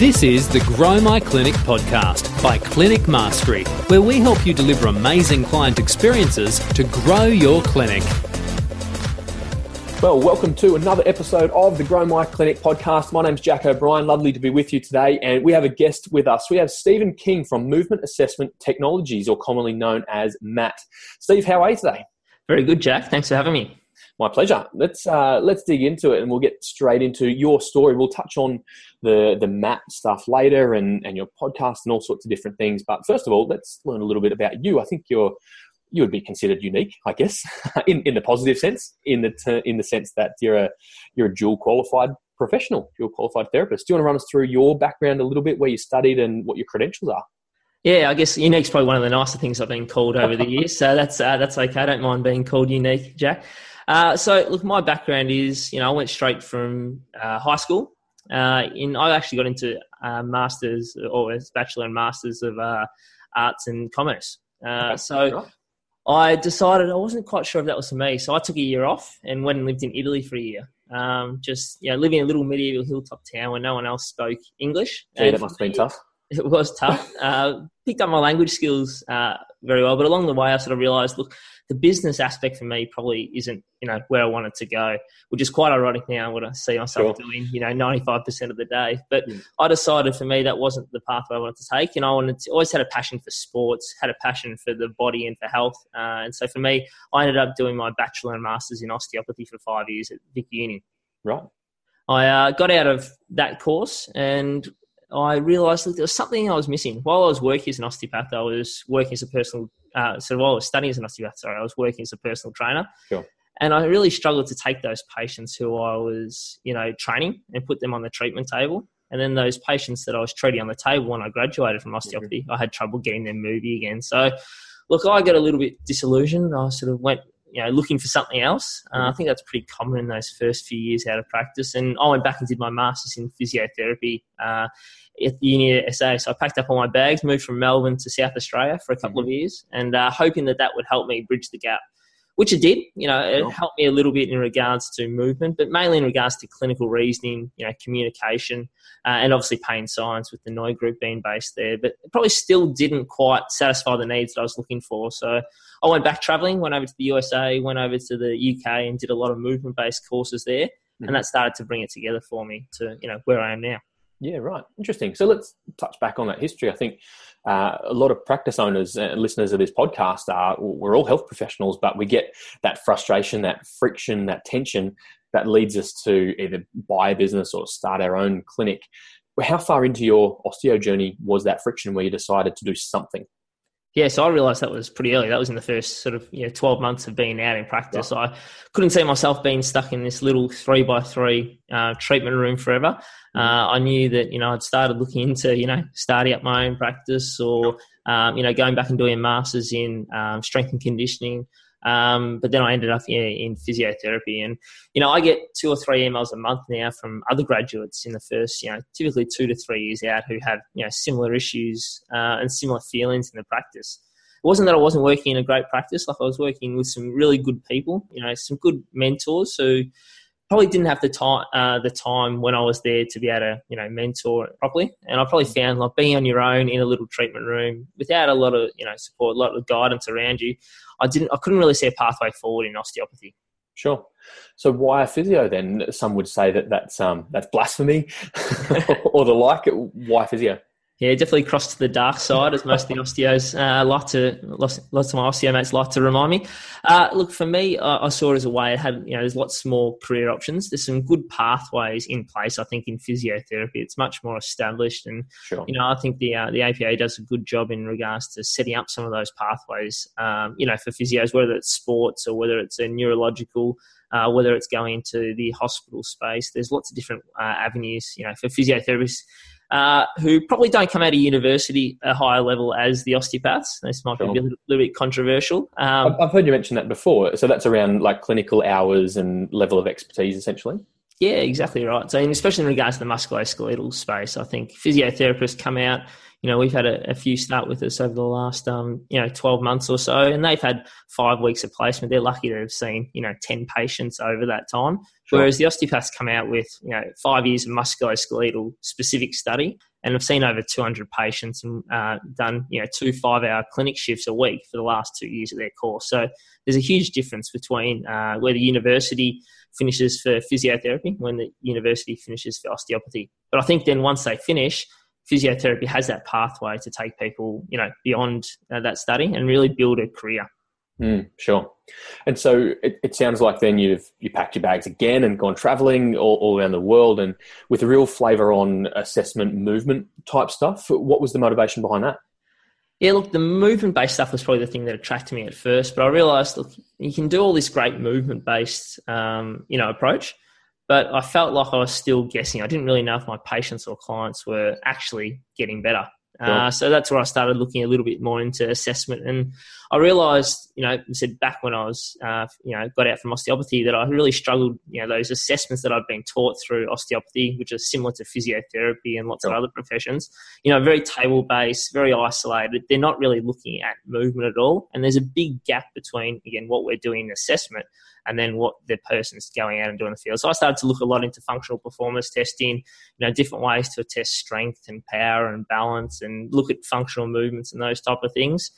This is the Grow My Clinic podcast by Clinic Mastery, where we help you deliver amazing client experiences to grow your clinic. Well, welcome to another episode of the Grow My Clinic podcast. My name's Jack O'Brien. Lovely to be with you today. And we have a guest with us. We have Stephen King from Movement Assessment Technologies, or commonly known as MAT. Steve, how are you today? Very good, Jack. Thanks for having me. My pleasure. Let's uh, let's dig into it, and we'll get straight into your story. We'll touch on the the MAT stuff later, and and your podcast, and all sorts of different things. But first of all, let's learn a little bit about you. I think you're you would be considered unique, I guess, in, in the positive sense, in the ter- in the sense that you're a you're a dual qualified professional, dual qualified therapist. Do you want to run us through your background a little bit, where you studied, and what your credentials are? Yeah, I guess unique's probably one of the nicer things I've been called over the years, so that's uh, that's okay. I don't mind being called unique, Jack. Uh, so, look, my background is, you know, I went straight from uh, high school. Uh, in I actually got into uh, masters or bachelor and masters of uh, arts and commerce. Uh, so, I decided I wasn't quite sure if that was for me. So I took a year off and went and lived in Italy for a year. Um, just you know, living in a little medieval hilltop town where no one else spoke English. Yeah, that must have been tough. It was tough. uh, picked up my language skills uh, very well, but along the way, I sort of realised, look, the business aspect for me probably isn't, you know, where I wanted to go, which is quite ironic now what I see myself sure. doing, you know, 95% of the day. But mm. I decided for me that wasn't the path I wanted to take. And I wanted to, always had a passion for sports, had a passion for the body and for health. Uh, and so for me, I ended up doing my bachelor and master's in osteopathy for five years at Vic Union. Right. I uh, got out of that course and I realised that there was something I was missing. While I was working as an osteopath, I was working as a personal, uh, so while I was studying as an osteopath, sorry, I was working as a personal trainer. Sure. And I really struggled to take those patients who I was, you know, training and put them on the treatment table. And then those patients that I was treating on the table when I graduated from osteopathy, mm-hmm. I had trouble getting them moving again. So, look, I got a little bit disillusioned. I sort of went you know, looking for something else. Uh, I mm-hmm. think that's pretty common in those first few years out of practice. And I went back and did my master's in physiotherapy uh, at the Uni SA. So I packed up all my bags, moved from Melbourne to South Australia for a couple mm-hmm. of years, and uh, hoping that that would help me bridge the gap. Which it did, you know, it helped me a little bit in regards to movement, but mainly in regards to clinical reasoning, you know, communication, uh, and obviously pain science with the NOI group being based there. But it probably still didn't quite satisfy the needs that I was looking for. So I went back traveling, went over to the USA, went over to the UK, and did a lot of movement based courses there. Mm-hmm. And that started to bring it together for me to you know where I am now. Yeah, right. Interesting. So let's touch back on that history. I think uh, a lot of practice owners and listeners of this podcast are we're all health professionals, but we get that frustration, that friction, that tension that leads us to either buy a business or start our own clinic. How far into your osteo journey was that friction where you decided to do something? Yeah, so I realised that was pretty early. That was in the first sort of you know, 12 months of being out in practice. Right. I couldn't see myself being stuck in this little three by three uh, treatment room forever. Mm-hmm. Uh, I knew that, you know, I'd started looking into, you know, starting up my own practice or, um, you know, going back and doing masters in um, strength and conditioning. Um, but then I ended up yeah, in physiotherapy, and you know I get two or three emails a month now from other graduates in the first, you know, typically two to three years out who have you know similar issues uh, and similar feelings in the practice. It wasn't that I wasn't working in a great practice; like I was working with some really good people, you know, some good mentors who probably didn't have the time uh, the time when I was there to be able to you know mentor properly. And I probably found like being on your own in a little treatment room without a lot of you know support, a lot of guidance around you, I didn't I couldn't really see a pathway forward in osteopathy. Sure. So why a physio then? Some would say that that's um, that's blasphemy or the like. Why physio? Yeah, definitely crossed to the dark side, as most of the osteos uh, like to, lots, lots of my osteo mates like to remind me. Uh, look, for me, I, I, saw it as a way. It had, you know, there's lots more career options. There's some good pathways in place. I think in physiotherapy, it's much more established, and sure. you know, I think the uh, the APA does a good job in regards to setting up some of those pathways. Um, you know, for physios, whether it's sports or whether it's a neurological. Uh, whether it's going into the hospital space, there's lots of different uh, avenues. You know, for physiotherapists, uh, who probably don't come out of university a higher level as the osteopaths. This might sure. be a little, little, bit controversial. Um, I've heard you mention that before. So that's around like clinical hours and level of expertise, essentially. Yeah, exactly right. So, especially in regards to the musculoskeletal space, I think physiotherapists come out you know, we've had a, a, few start with us over the last, um, you know, 12 months or so, and they've had five weeks of placement. They're lucky to have seen, you know, 10 patients over that time. Sure. Whereas the osteopaths come out with, you know, five years of musculoskeletal specific study, and I've seen over 200 patients and uh, done you know two five hour clinic shifts a week for the last two years of their course. So there's a huge difference between uh, where the university finishes for physiotherapy when the university finishes for osteopathy. But I think then once they finish, physiotherapy has that pathway to take people you know beyond uh, that study and really build a career. Mm, sure. And so it, it, sounds like then you've you packed your bags again and gone traveling all, all around the world and with a real flavour on assessment movement type stuff. What was the motivation behind that? Yeah, look, the movement based stuff was probably the thing that attracted me at first, but I realised, look, you can do all this great movement based, um, you know, approach, but I felt like I was still guessing. I didn't really know if my patients or clients were actually getting better. Uh, so that's where I started looking a little bit more into assessment, and I realised, you know, I said back when I was, uh, you know, got out from osteopathy, that I really struggled, you know, those assessments that I'd been taught through osteopathy, which is similar to physiotherapy and lots of other professions, you know, very table based, very isolated. They're not really looking at movement at all, and there's a big gap between again what we're doing in assessment and then what the person's going out and doing in the field. So I started to look a lot into functional performance testing, you know, different ways to test strength and power and balance and look at functional movements and those type of things.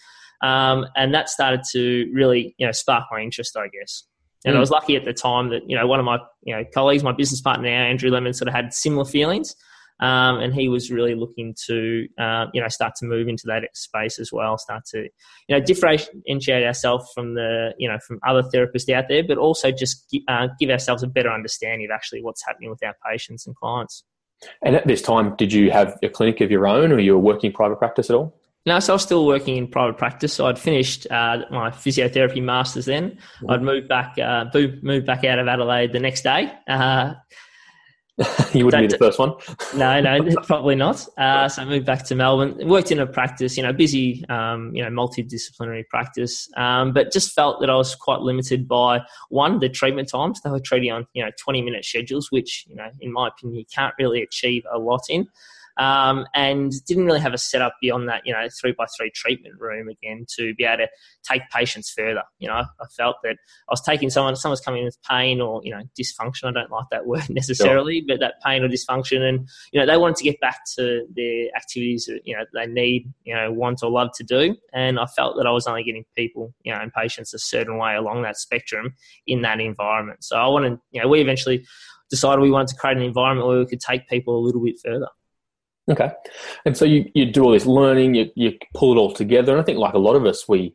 Um, and that started to really, you know, spark my interest, I guess. And mm. I was lucky at the time that, you know, one of my, you know, colleagues, my business partner now, Andrew Lemon, sort of had similar feelings. Um, and he was really looking to uh, you know start to move into that space as well, start to you know differentiate ourselves from the you know from other therapists out there, but also just uh, give ourselves a better understanding of actually what's happening with our patients and clients. And at this time, did you have a clinic of your own, or you were working private practice at all? No, so I was still working in private practice. So I'd finished uh, my physiotherapy masters. Then mm-hmm. I'd moved back, uh, moved back out of Adelaide the next day. Uh, you wouldn't be the first one. no, no, probably not. Uh, so I moved back to Melbourne. Worked in a practice, you know, busy, um, you know, multidisciplinary practice, um, but just felt that I was quite limited by one the treatment times. They were treating on you know twenty minute schedules, which you know, in my opinion, you can't really achieve a lot in um, and didn't really have a setup beyond that, you know, three by three treatment room again to be able to take patients further. You know, I felt that I was taking someone, someone's coming in with pain or, you know, dysfunction. I don't like that word necessarily, sure. but that pain or dysfunction. And, you know, they wanted to get back to their activities that, you know, they need, you know, want or love to do. And I felt that I was only getting people, you know, and patients a certain way along that spectrum in that environment. So I wanted, you know, we eventually decided we wanted to create an environment where we could take people a little bit further. Okay. And so you, you do all this learning, you, you pull it all together. And I think like a lot of us, we,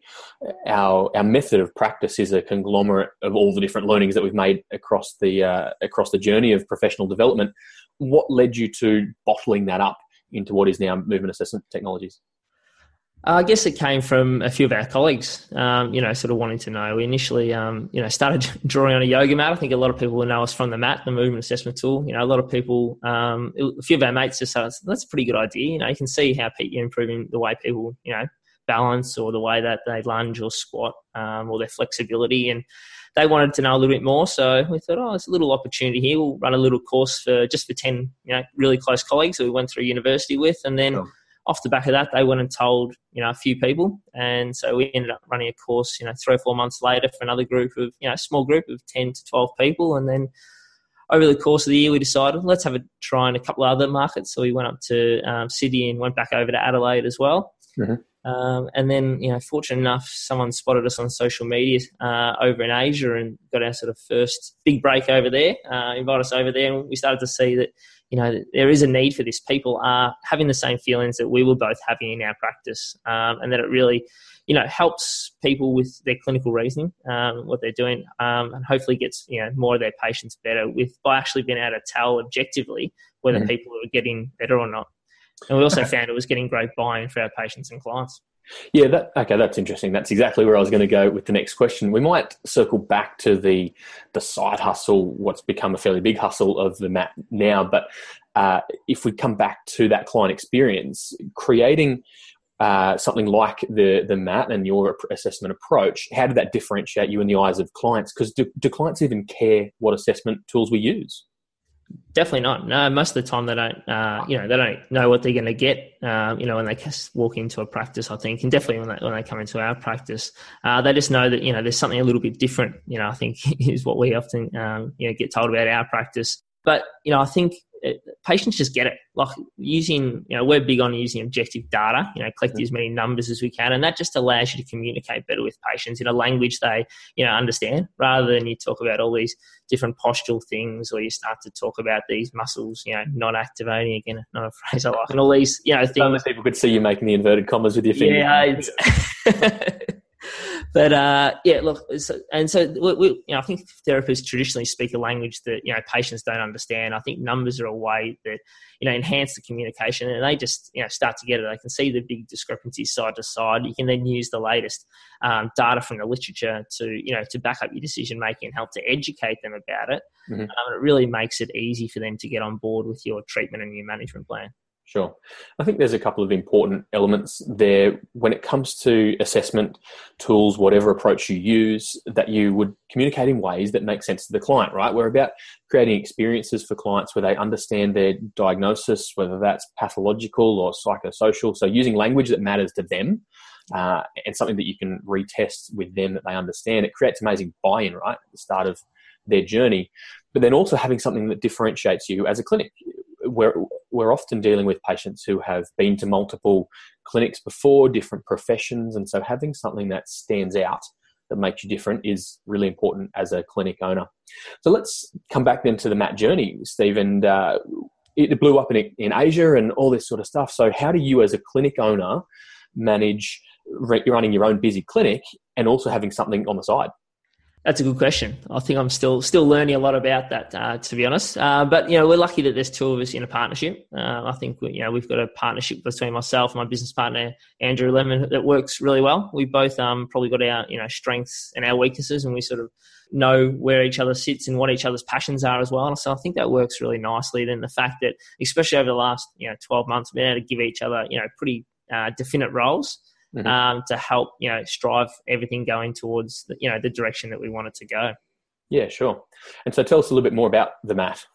our, our method of practice is a conglomerate of all the different learnings that we've made across the, uh, across the journey of professional development. What led you to bottling that up into what is now movement assessment technologies? I guess it came from a few of our colleagues, um, you know, sort of wanting to know. We initially, um, you know, started drawing on a yoga mat. I think a lot of people will know us from the mat, the movement assessment tool. You know, a lot of people, um, a few of our mates just said, that's a pretty good idea. You know, you can see how you're improving the way people, you know, balance or the way that they lunge or squat um, or their flexibility. And they wanted to know a little bit more. So we thought, oh, there's a little opportunity here. We'll run a little course for just for 10, you know, really close colleagues that we went through university with. And then, oh off the back of that, they went and told you know a few people, and so we ended up running a course, you know, three or four months later for another group of you know a small group of ten to twelve people, and then over the course of the year, we decided let's have a try in a couple of other markets. So we went up to um, Sydney and went back over to Adelaide as well. Mm-hmm. Um, and then, you know, fortunate enough, someone spotted us on social media uh, over in Asia and got our sort of first big break over there. Uh, invited us over there, and we started to see that you know, there is a need for this. People are having the same feelings that we were both having in our practice, um, and that it really, you know, helps people with their clinical reasoning, um, what they're doing, um, and hopefully gets you know more of their patients better with by actually being able to tell objectively whether mm-hmm. people are getting better or not. And we also found it was getting great buy-in for our patients and clients. Yeah, that okay, that's interesting. That's exactly where I was going to go with the next question. We might circle back to the the side hustle, what's become a fairly big hustle of the mat now. But uh, if we come back to that client experience, creating uh, something like the the mat and your assessment approach, how did that differentiate you in the eyes of clients? Because do, do clients even care what assessment tools we use? Definitely not. No, most of the time they don't. Uh, you know, they don't know what they're going to get. Um, you know, when they walk into a practice, I think, and definitely when they when they come into our practice, uh, they just know that you know there's something a little bit different. You know, I think is what we often um, you know get told about our practice. But you know, I think it, patients just get it. Like using, you know, we're big on using objective data, you know, collect as many numbers as we can, and that just allows you to communicate better with patients in a language they, you know, understand, rather than you talk about all these different postural things, or you start to talk about these muscles, you know, not activating again, not a phrase I like, and all these, you know, things. Only people could see you making the inverted commas with your finger. Yeah. but uh, yeah, look, and so we, we, you know, I think therapists traditionally speak a language that you know patients don't understand. I think numbers are a way that you know enhance the communication, and they just you know start to get it. They can see the big discrepancies side to side. You can then use the latest um, data from the literature to you know to back up your decision making and help to educate them about it. Mm-hmm. Um, it really makes it easy for them to get on board with your treatment and your management plan. Sure. I think there's a couple of important elements there when it comes to assessment tools, whatever approach you use, that you would communicate in ways that make sense to the client, right? We're about creating experiences for clients where they understand their diagnosis, whether that's pathological or psychosocial. So using language that matters to them uh, and something that you can retest with them that they understand, it creates amazing buy in, right? At the start of their journey. But then also having something that differentiates you as a clinic we're, we're often dealing with patients who have been to multiple clinics before, different professions, and so having something that stands out that makes you different is really important as a clinic owner. So let's come back then to the Mat journey, Steve, and uh, it blew up in, in Asia and all this sort of stuff. So how do you, as a clinic owner, manage running your own busy clinic and also having something on the side? That's a good question. I think I'm still still learning a lot about that, uh, to be honest. Uh, but you know, we're lucky that there's two of us in a partnership. Uh, I think we, you know we've got a partnership between myself and my business partner Andrew Lemon that works really well. We both um, probably got our you know strengths and our weaknesses, and we sort of know where each other sits and what each other's passions are as well. So I think that works really nicely. Then the fact that, especially over the last you know 12 months, we've been able to give each other you know pretty uh, definite roles mm-hmm. um, to help you know strive everything going towards the, you know the direction that we want it to go. Yeah, sure. And so tell us a little bit more about the mat.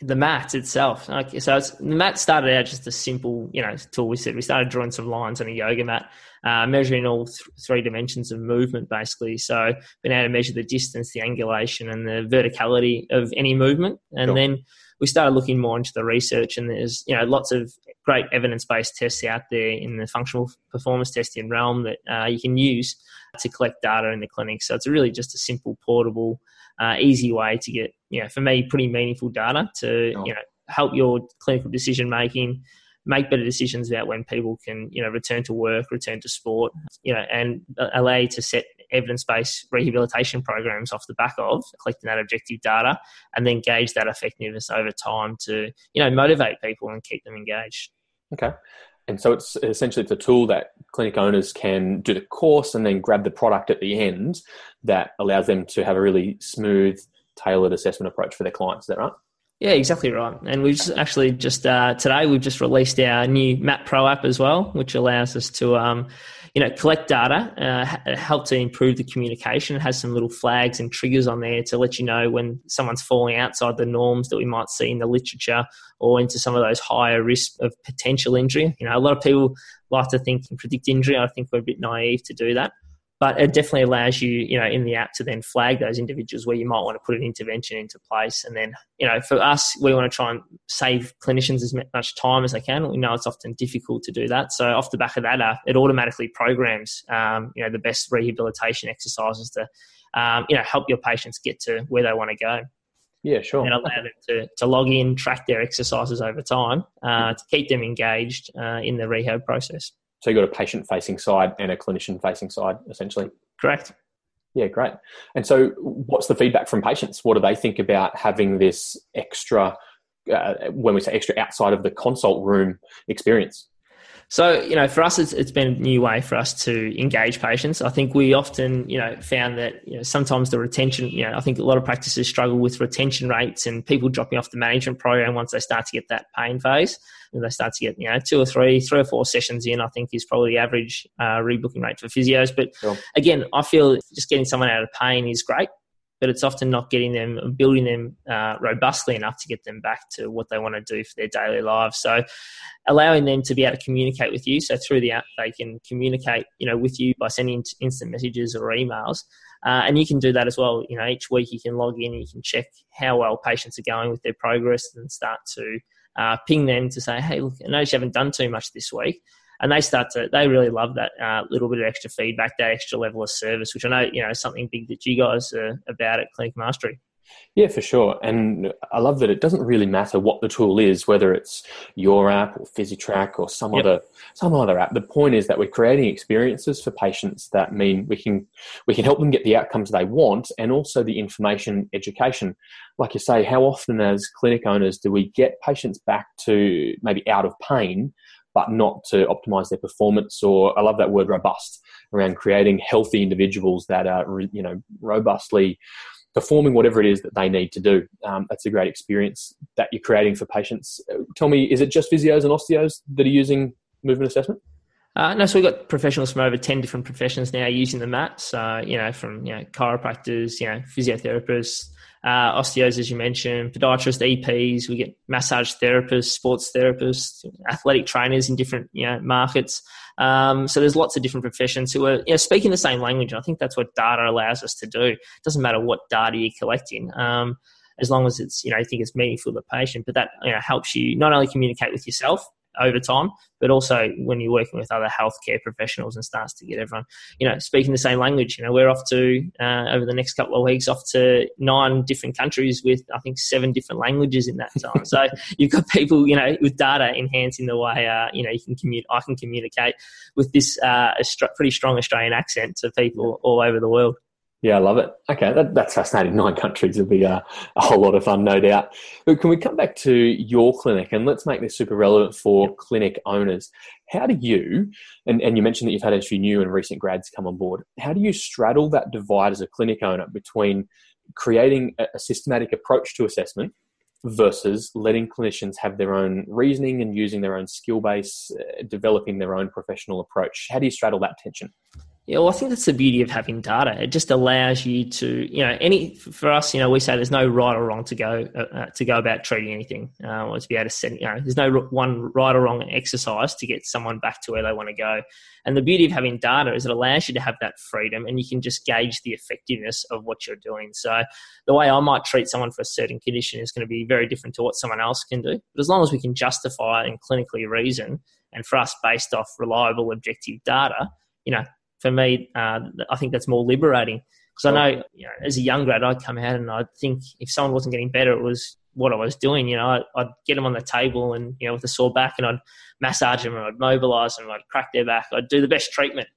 The mat itself. Okay, so it's, the mat started out just a simple, you know, tool. We said we started drawing some lines on a yoga mat, uh, measuring all th- three dimensions of movement, basically. So being able to measure the distance, the angulation, and the verticality of any movement, and sure. then we started looking more into the research, and there's you know lots of great evidence-based tests out there in the functional performance testing realm that uh, you can use to collect data in the clinic. So it's really just a simple, portable, uh, easy way to get you know for me pretty meaningful data to oh. you know help your clinical decision making make better decisions about when people can, you know, return to work, return to sport, you know, and allow you to set evidence-based rehabilitation programs off the back of collecting that objective data and then gauge that effectiveness over time to, you know, motivate people and keep them engaged. Okay. And so it's essentially it's a tool that clinic owners can do the course and then grab the product at the end that allows them to have a really smooth, tailored assessment approach for their clients. Is that right? Yeah, exactly right. And we've just actually just uh, today we've just released our new Mat Pro app as well, which allows us to um, you know collect data, uh, help to improve the communication. It has some little flags and triggers on there to let you know when someone's falling outside the norms that we might see in the literature or into some of those higher risk of potential injury. You know, a lot of people like to think and predict injury. I think we're a bit naive to do that but it definitely allows you, you know, in the app to then flag those individuals where you might want to put an intervention into place. And then, you know, for us, we want to try and save clinicians as much time as they can. We know it's often difficult to do that. So off the back of that app, it automatically programs, um, you know, the best rehabilitation exercises to, um, you know, help your patients get to where they want to go. Yeah, sure. And allow them to, to log in, track their exercises over time uh, to keep them engaged uh, in the rehab process. So you've got a patient facing side and a clinician facing side, essentially. Correct. Yeah, great. And so, what's the feedback from patients? What do they think about having this extra, uh, when we say extra, outside of the consult room experience? So, you know, for us, it's, it's been a new way for us to engage patients. I think we often, you know, found that, you know, sometimes the retention, you know, I think a lot of practices struggle with retention rates and people dropping off the management program once they start to get that pain phase. And they start to get, you know, two or three, three or four sessions in, I think is probably the average uh, rebooking rate for physios. But sure. again, I feel just getting someone out of pain is great but it's often not getting them, building them uh, robustly enough to get them back to what they want to do for their daily lives. So, allowing them to be able to communicate with you. So through the app, they can communicate, you know, with you by sending instant messages or emails. Uh, and you can do that as well. You know, each week you can log in, you can check how well patients are going with their progress, and start to uh, ping them to say, "Hey, look, I notice you haven't done too much this week." And they start to they really love that uh, little bit of extra feedback, that extra level of service, which I know you know is something big that you guys are about at Clinic Mastery. Yeah, for sure. And I love that it doesn't really matter what the tool is, whether it's your app or PhysiTrack or some yep. other some other app. The point is that we're creating experiences for patients that mean we can we can help them get the outcomes they want and also the information education. Like you say, how often as clinic owners do we get patients back to maybe out of pain but not to optimize their performance or I love that word robust around creating healthy individuals that are you know robustly performing whatever it is that they need to do. Um, that's a great experience that you're creating for patients. Tell me, is it just physios and osteos that are using movement assessment? Uh, no, so we've got professionals from over 10 different professions now using the mats, uh, you know, from, you know, chiropractors, you know, physiotherapists, uh, osteos, as you mentioned, podiatrists, EPs. We get massage therapists, sports therapists, athletic trainers in different you know, markets. Um, so there's lots of different professions who are you know, speaking the same language. I think that's what data allows us to do. It doesn't matter what data you're collecting. Um, as long as it's you know you think it's meaningful to the patient, but that you know helps you not only communicate with yourself over time, but also when you're working with other healthcare professionals and starts to get everyone, you know, speaking the same language. You know, we're off to uh, over the next couple of weeks off to nine different countries with I think seven different languages in that time. so you've got people, you know, with data enhancing the way uh, you know you can commute. I can communicate with this uh, pretty strong Australian accent to people all over the world. Yeah, I love it. Okay, that, that's fascinating. Nine countries would be a, a, whole lot of fun, no doubt. But can we come back to your clinic and let's make this super relevant for yep. clinic owners? How do you, and, and you mentioned that you've had a few new and recent grads come on board, how do you straddle that divide as a clinic owner between creating a, a systematic approach to assessment versus letting clinicians have their own reasoning and using their own skill base, uh, developing their own professional approach? How do you straddle that tension? Yeah, well, I think that's the beauty of having data. It just allows you to, you know, any for us, you know, we say there's no right or wrong to go uh, uh to go about treating anything, uh, or to be able to set, you know, there's no one right or wrong exercise to get someone back to where they want to go. And the beauty of having data is it allows you to have that freedom, and you can just gauge the effectiveness of what you're doing. So the way I might treat someone for a certain condition is going to be very different to what someone else can do. But as long as we can justify and clinically reason, and for us based off reliable, objective data, you know for me, uh, I think that's more liberating. Because I know, you know, as a young grad, I'd come out and I'd think if someone wasn't getting better, it was what I was doing. You know, I'd, I'd get them on the table and, you know, with a sore back and I'd massage them and I'd mobilize them, I'd crack their back, I'd do the best treatment.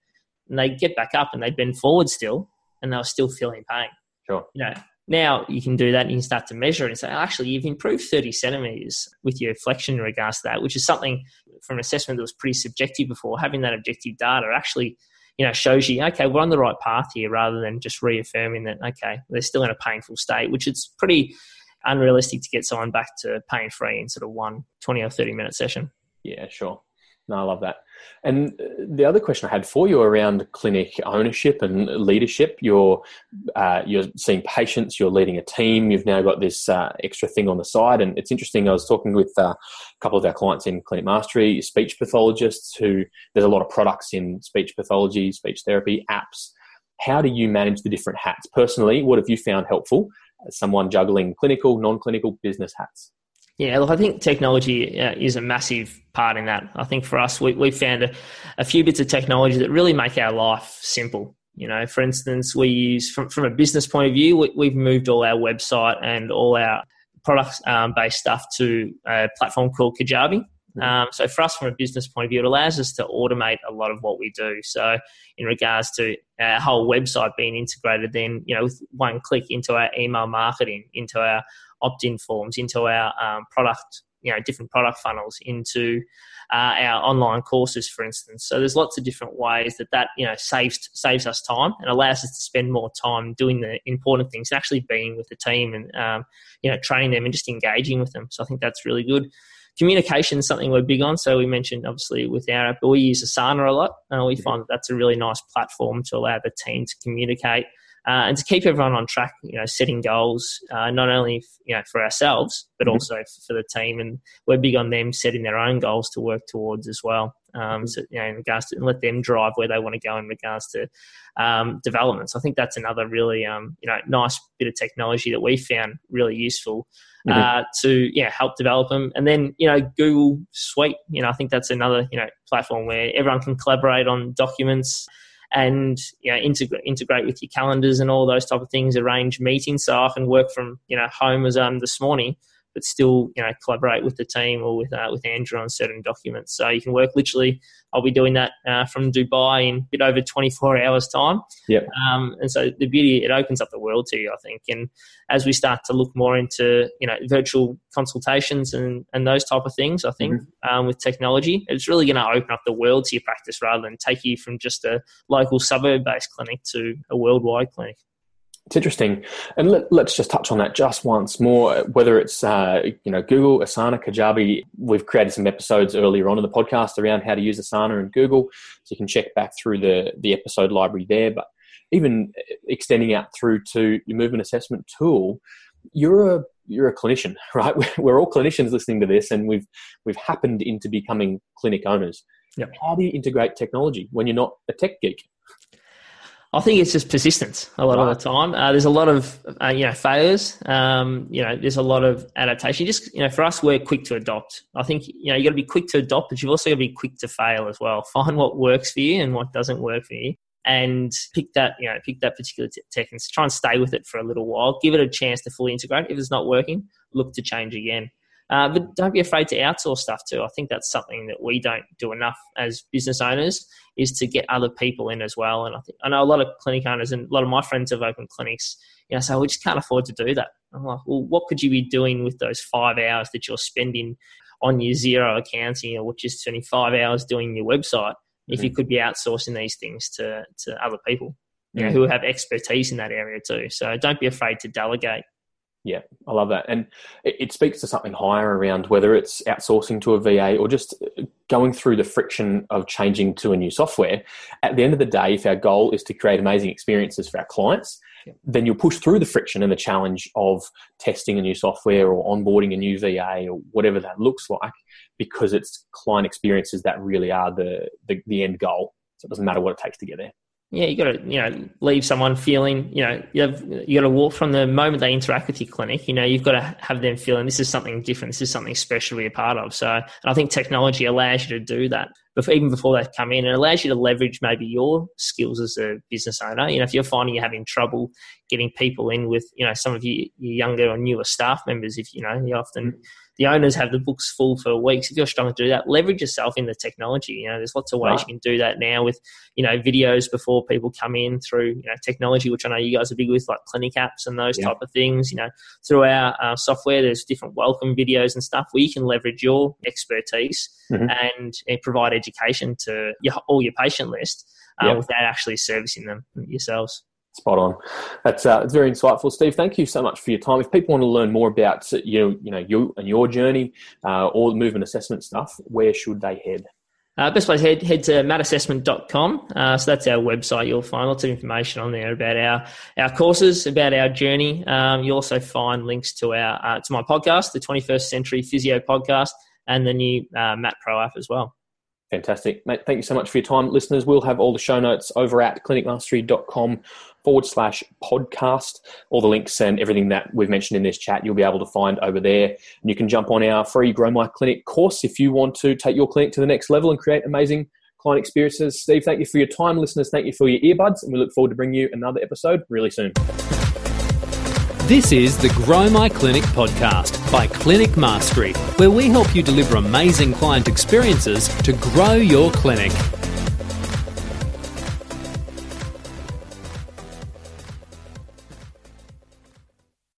And they'd get back up and they'd bend forward still and they were still feeling pain. Sure. You know, now you can do that and you can start to measure it and say, oh, actually, you've improved 30 centimeters with your flexion in regards to that, which is something from an assessment that was pretty subjective before. Having that objective data actually you know, shows you, okay, we're on the right path here rather than just reaffirming that, okay, they're still in a painful state, which it's pretty unrealistic to get someone back to pain free in sort of one 20 or 30 minute session. Yeah, sure. No, I love that. And the other question I had for you around clinic ownership and leadership, you're uh, you're seeing patients, you're leading a team, you've now got this uh, extra thing on the side, and it's interesting. I was talking with uh, a couple of our clients in Clinic Mastery, speech pathologists, who there's a lot of products in speech pathology, speech therapy, apps. How do you manage the different hats personally? What have you found helpful? As someone juggling clinical, non-clinical, business hats. Yeah, look, I think technology uh, is a massive part in that. I think for us, we, we found a, a few bits of technology that really make our life simple. You know, for instance, we use from, from a business point of view, we, have moved all our website and all our product um, based stuff to a platform called Kajabi. Mm-hmm. Um, so for us, from a business point of view, it allows us to automate a lot of what we do. So in regards to our whole website being integrated, then you know, with one click into our email marketing, into our opt-in forms into our um, product you know different product funnels into uh, our online courses for instance. So there's lots of different ways that that you know saves saves us time and allows us to spend more time doing the important things and actually being with the team and um, you know training them and just engaging with them. So i think that's really good. Communication is something we're big on. So we mentioned obviously with our app but we use asana a lot and we find that that's a really nice platform to allow the team to communicate uh, and to keep everyone on track. You know, setting goals uh, not only you know for ourselves but mm-hmm. also for the team, and we're big on them setting their own goals to work towards as well. Um, so, you know, in regards to and let them drive where they want to go in regards to um, development. So I think that's another really um, you know nice bit of technology that we found really useful mm-hmm. uh, to yeah help develop them. And then you know Google Suite, you know I think that's another you know platform where everyone can collaborate on documents and you know integrate integrate with your calendars and all those type of things. Arrange meetings so I can work from you know home as um this morning but still, you know, collaborate with the team or with uh, with Andrew on certain documents. So you can work literally. I'll be doing that uh, from Dubai in a bit over 24 hours time. Yep. Um, and so the beauty it opens up the world to you, I think. And as we start to look more into you know virtual consultations and and those type of things, I think mm-hmm. um, with technology, it's really going to open up the world to your practice rather than take you from just a local suburb based clinic to a worldwide clinic. It's interesting, and let, us just touch on that just once more. Whether it's uh, you know Google, Asana, Kajabi, we've created some episodes earlier on in the podcast around how to use Asana and Google, so you can check back through the the episode library there. But even extending out through to your movement assessment tool, you're a you're a clinician, right? We're all clinicians listening to this, and we've we've happened into becoming clinic owners. Yep. How do you integrate technology when you're not a tech geek? I think it's just persistence a lot right. of the time. Uh, there's a lot of uh, you know failures. Um, you know, there's a lot of adaptation. Just you know, for us, we're quick to adopt. I think you know you got to be quick to adopt, but you've also got to be quick to fail as well. Find what works for you and what doesn't work for you, and pick that you know pick that particular t- tech and try and stay with it for a little while. Give it a chance to fully integrate. If it's not working, look to change again. Uh, but don't be afraid to outsource stuff too. I think that's something that we don't do enough as business owners is to get other people in as well. And I think I know a lot of clinic owners and a lot of my friends have opened clinics. You know, so we just can't afford to do that. I'm like, well, what could you be doing with those five hours that you're spending on your Xero accounting, or which is spending five hours doing your website? Mm-hmm. If you mm-hmm. could be outsourcing these things to to other people, you know, who have expertise in that area too. So don't be afraid to delegate. Yeah, I love that. And it, it, speaks to something higher around whether it's outsourcing to a VA or just going through the friction of changing to a new software. At the end of the day, if our goal is to create amazing experiences for our clients, yeah. then you'll push through the friction and the challenge of testing a new software or onboarding a new VA or whatever that looks like because it's client experiences that really are the, the, the end goal. So it doesn't matter what it takes to get there yeah, you got to you know leave someone feeling you know you have you got to walk from the moment they interact with your clinic. You know you've got to have them feeling this is something different. This is something special a part of. So, and I think technology allows you to do that. But even before they come in, it allows you to leverage maybe your skills as a business owner. You know, if you're finding you're having trouble getting people in with you know some of your, your younger or newer staff members, if you know you often. Mm-hmm the owners have the books full for weeks. If you're struggling to do that, leverage yourself in the technology. You know, there's lots of ways you can do that now with, you know, videos before people come in through, you know, technology, which I know you guys are big with, like clinic apps and those yeah. type of things. You know, through our uh, software, there's different welcome videos and stuff where you can leverage your expertise mm-hmm. and, and, provide education to your, all your patient list uh, yep. without actually servicing them yourselves. Spot on. That's uh, it's very insightful, Steve. Thank you so much for your time. If people want to learn more about you, you know, you and your journey, uh, or the movement assessment stuff, where should they head? Uh, best place head head to matassessment.com. Uh, so that's our website. You'll find lots of information on there about our our courses, about our journey. Um, you'll also find links to our uh, to my podcast, the 21st Century Physio Podcast, and the new uh, Mat Pro app as well. Fantastic. Mate, thank you so much for your time. Listeners, we'll have all the show notes over at clinicmastery.com forward slash podcast. All the links and everything that we've mentioned in this chat, you'll be able to find over there. And you can jump on our free Grow My Clinic course if you want to take your clinic to the next level and create amazing client experiences. Steve, thank you for your time. Listeners, thank you for your earbuds. And we look forward to bringing you another episode really soon. This is the Grow My Clinic podcast by Clinic Mastery, where we help you deliver amazing client experiences to grow your clinic.